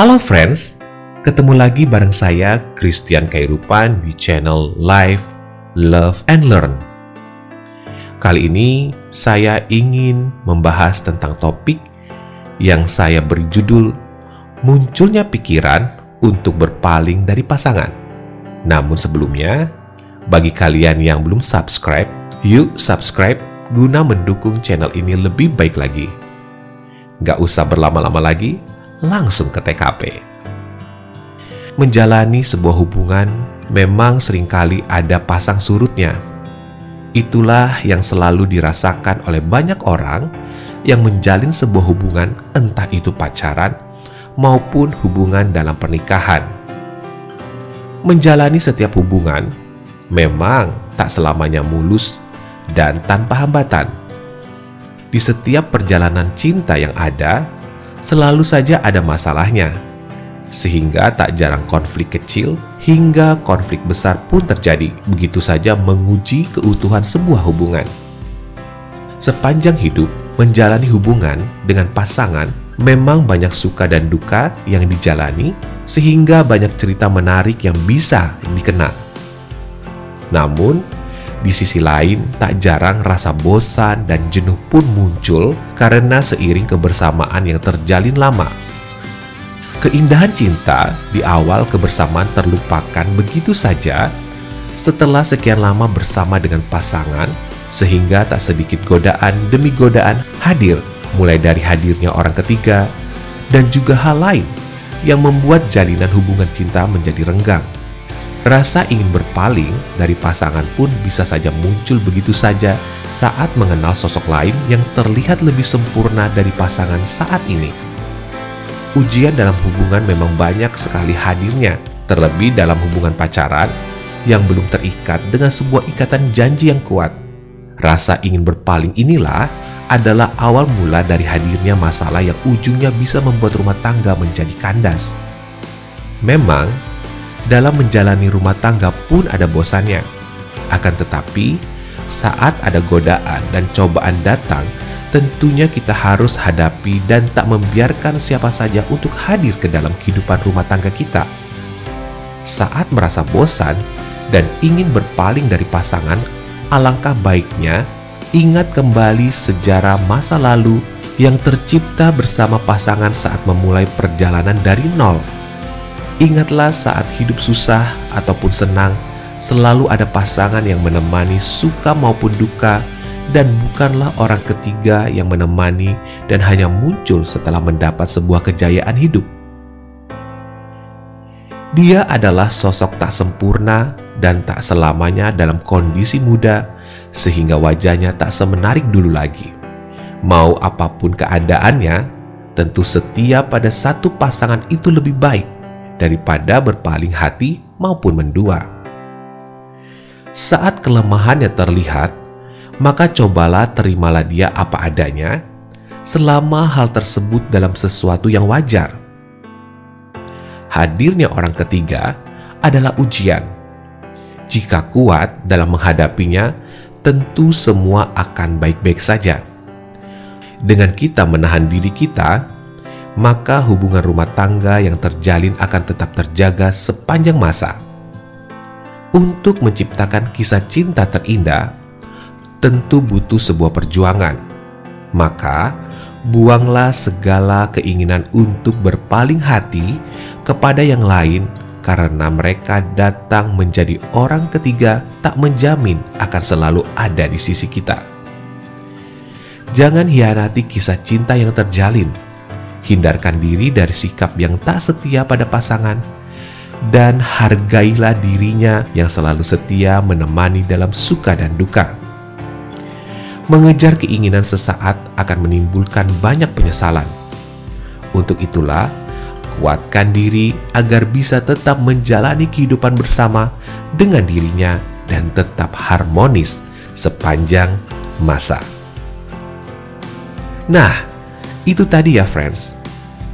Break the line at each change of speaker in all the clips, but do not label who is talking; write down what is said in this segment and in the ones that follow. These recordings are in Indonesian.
Halo friends, ketemu lagi bareng saya Christian Kairupan di channel Life, Love, and Learn. Kali ini saya ingin membahas tentang topik yang saya beri judul Munculnya Pikiran untuk Berpaling dari Pasangan. Namun sebelumnya, bagi kalian yang belum subscribe, yuk subscribe guna mendukung channel ini lebih baik lagi. Gak usah berlama-lama lagi, langsung ke TKP. Menjalani sebuah hubungan memang sering kali ada pasang surutnya. Itulah yang selalu dirasakan oleh banyak orang yang menjalin sebuah hubungan, entah itu pacaran maupun hubungan dalam pernikahan. Menjalani setiap hubungan memang tak selamanya mulus dan tanpa hambatan. Di setiap perjalanan cinta yang ada, selalu saja ada masalahnya, sehingga tak jarang konflik kecil hingga konflik besar pun terjadi, begitu saja menguji keutuhan sebuah hubungan. Sepanjang hidup, menjalani hubungan dengan pasangan memang banyak suka dan duka yang dijalani, sehingga banyak cerita menarik yang bisa dikenal. Namun, di sisi lain, tak jarang rasa bosan dan jenuh pun muncul karena seiring kebersamaan yang terjalin lama. Keindahan cinta di awal kebersamaan terlupakan begitu saja setelah sekian lama bersama dengan pasangan, sehingga tak sedikit godaan demi godaan hadir, mulai dari hadirnya orang ketiga dan juga hal lain yang membuat jalinan hubungan cinta menjadi renggang. Rasa ingin berpaling dari pasangan pun bisa saja muncul begitu saja saat mengenal sosok lain yang terlihat lebih sempurna dari pasangan saat ini. Ujian dalam hubungan memang banyak sekali hadirnya, terlebih dalam hubungan pacaran yang belum terikat dengan sebuah ikatan janji yang kuat. Rasa ingin berpaling inilah adalah awal mula dari hadirnya masalah yang ujungnya bisa membuat rumah tangga menjadi kandas. Memang, dalam menjalani rumah tangga pun ada bosannya. Akan tetapi, saat ada godaan dan cobaan datang, tentunya kita harus hadapi dan tak membiarkan siapa saja untuk hadir ke dalam kehidupan rumah tangga kita. Saat merasa bosan dan ingin berpaling dari pasangan, alangkah baiknya ingat kembali sejarah masa lalu yang tercipta bersama pasangan saat memulai perjalanan dari nol Ingatlah saat hidup susah ataupun senang, selalu ada pasangan yang menemani suka maupun duka, dan bukanlah orang ketiga yang menemani dan hanya muncul setelah mendapat sebuah kejayaan hidup. Dia adalah sosok tak sempurna dan tak selamanya dalam kondisi muda, sehingga wajahnya tak semenarik dulu lagi. Mau apa pun keadaannya, tentu setia pada satu pasangan itu lebih baik daripada berpaling hati maupun mendua. Saat kelemahannya terlihat, maka cobalah terimalah dia apa adanya, selama hal tersebut dalam sesuatu yang wajar. Hadirnya orang ketiga adalah ujian. Jika kuat dalam menghadapinya, tentu semua akan baik-baik saja. Dengan kita menahan diri kita, maka hubungan rumah tangga yang terjalin akan tetap terjaga sepanjang masa. Untuk menciptakan kisah cinta terindah, tentu butuh sebuah perjuangan. Maka, buanglah segala keinginan untuk berpaling hati kepada yang lain karena mereka datang menjadi orang ketiga tak menjamin akan selalu ada di sisi kita. Jangan hianati kisah cinta yang terjalin hindarkan diri dari sikap yang tak setia pada pasangan, dan hargailah dirinya yang selalu setia menemani dalam suka dan duka. Mengejar keinginan sesaat akan menimbulkan banyak penyesalan. Untuk itulah, kuatkan diri agar bisa tetap menjalani kehidupan bersama dengan dirinya dan tetap harmonis sepanjang masa. Nah, itu tadi ya, friends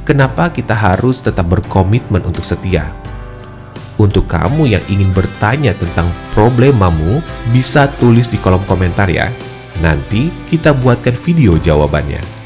kenapa kita harus tetap berkomitmen untuk setia. Untuk kamu yang ingin bertanya tentang problemamu, bisa tulis di kolom komentar ya. Nanti kita buatkan video jawabannya.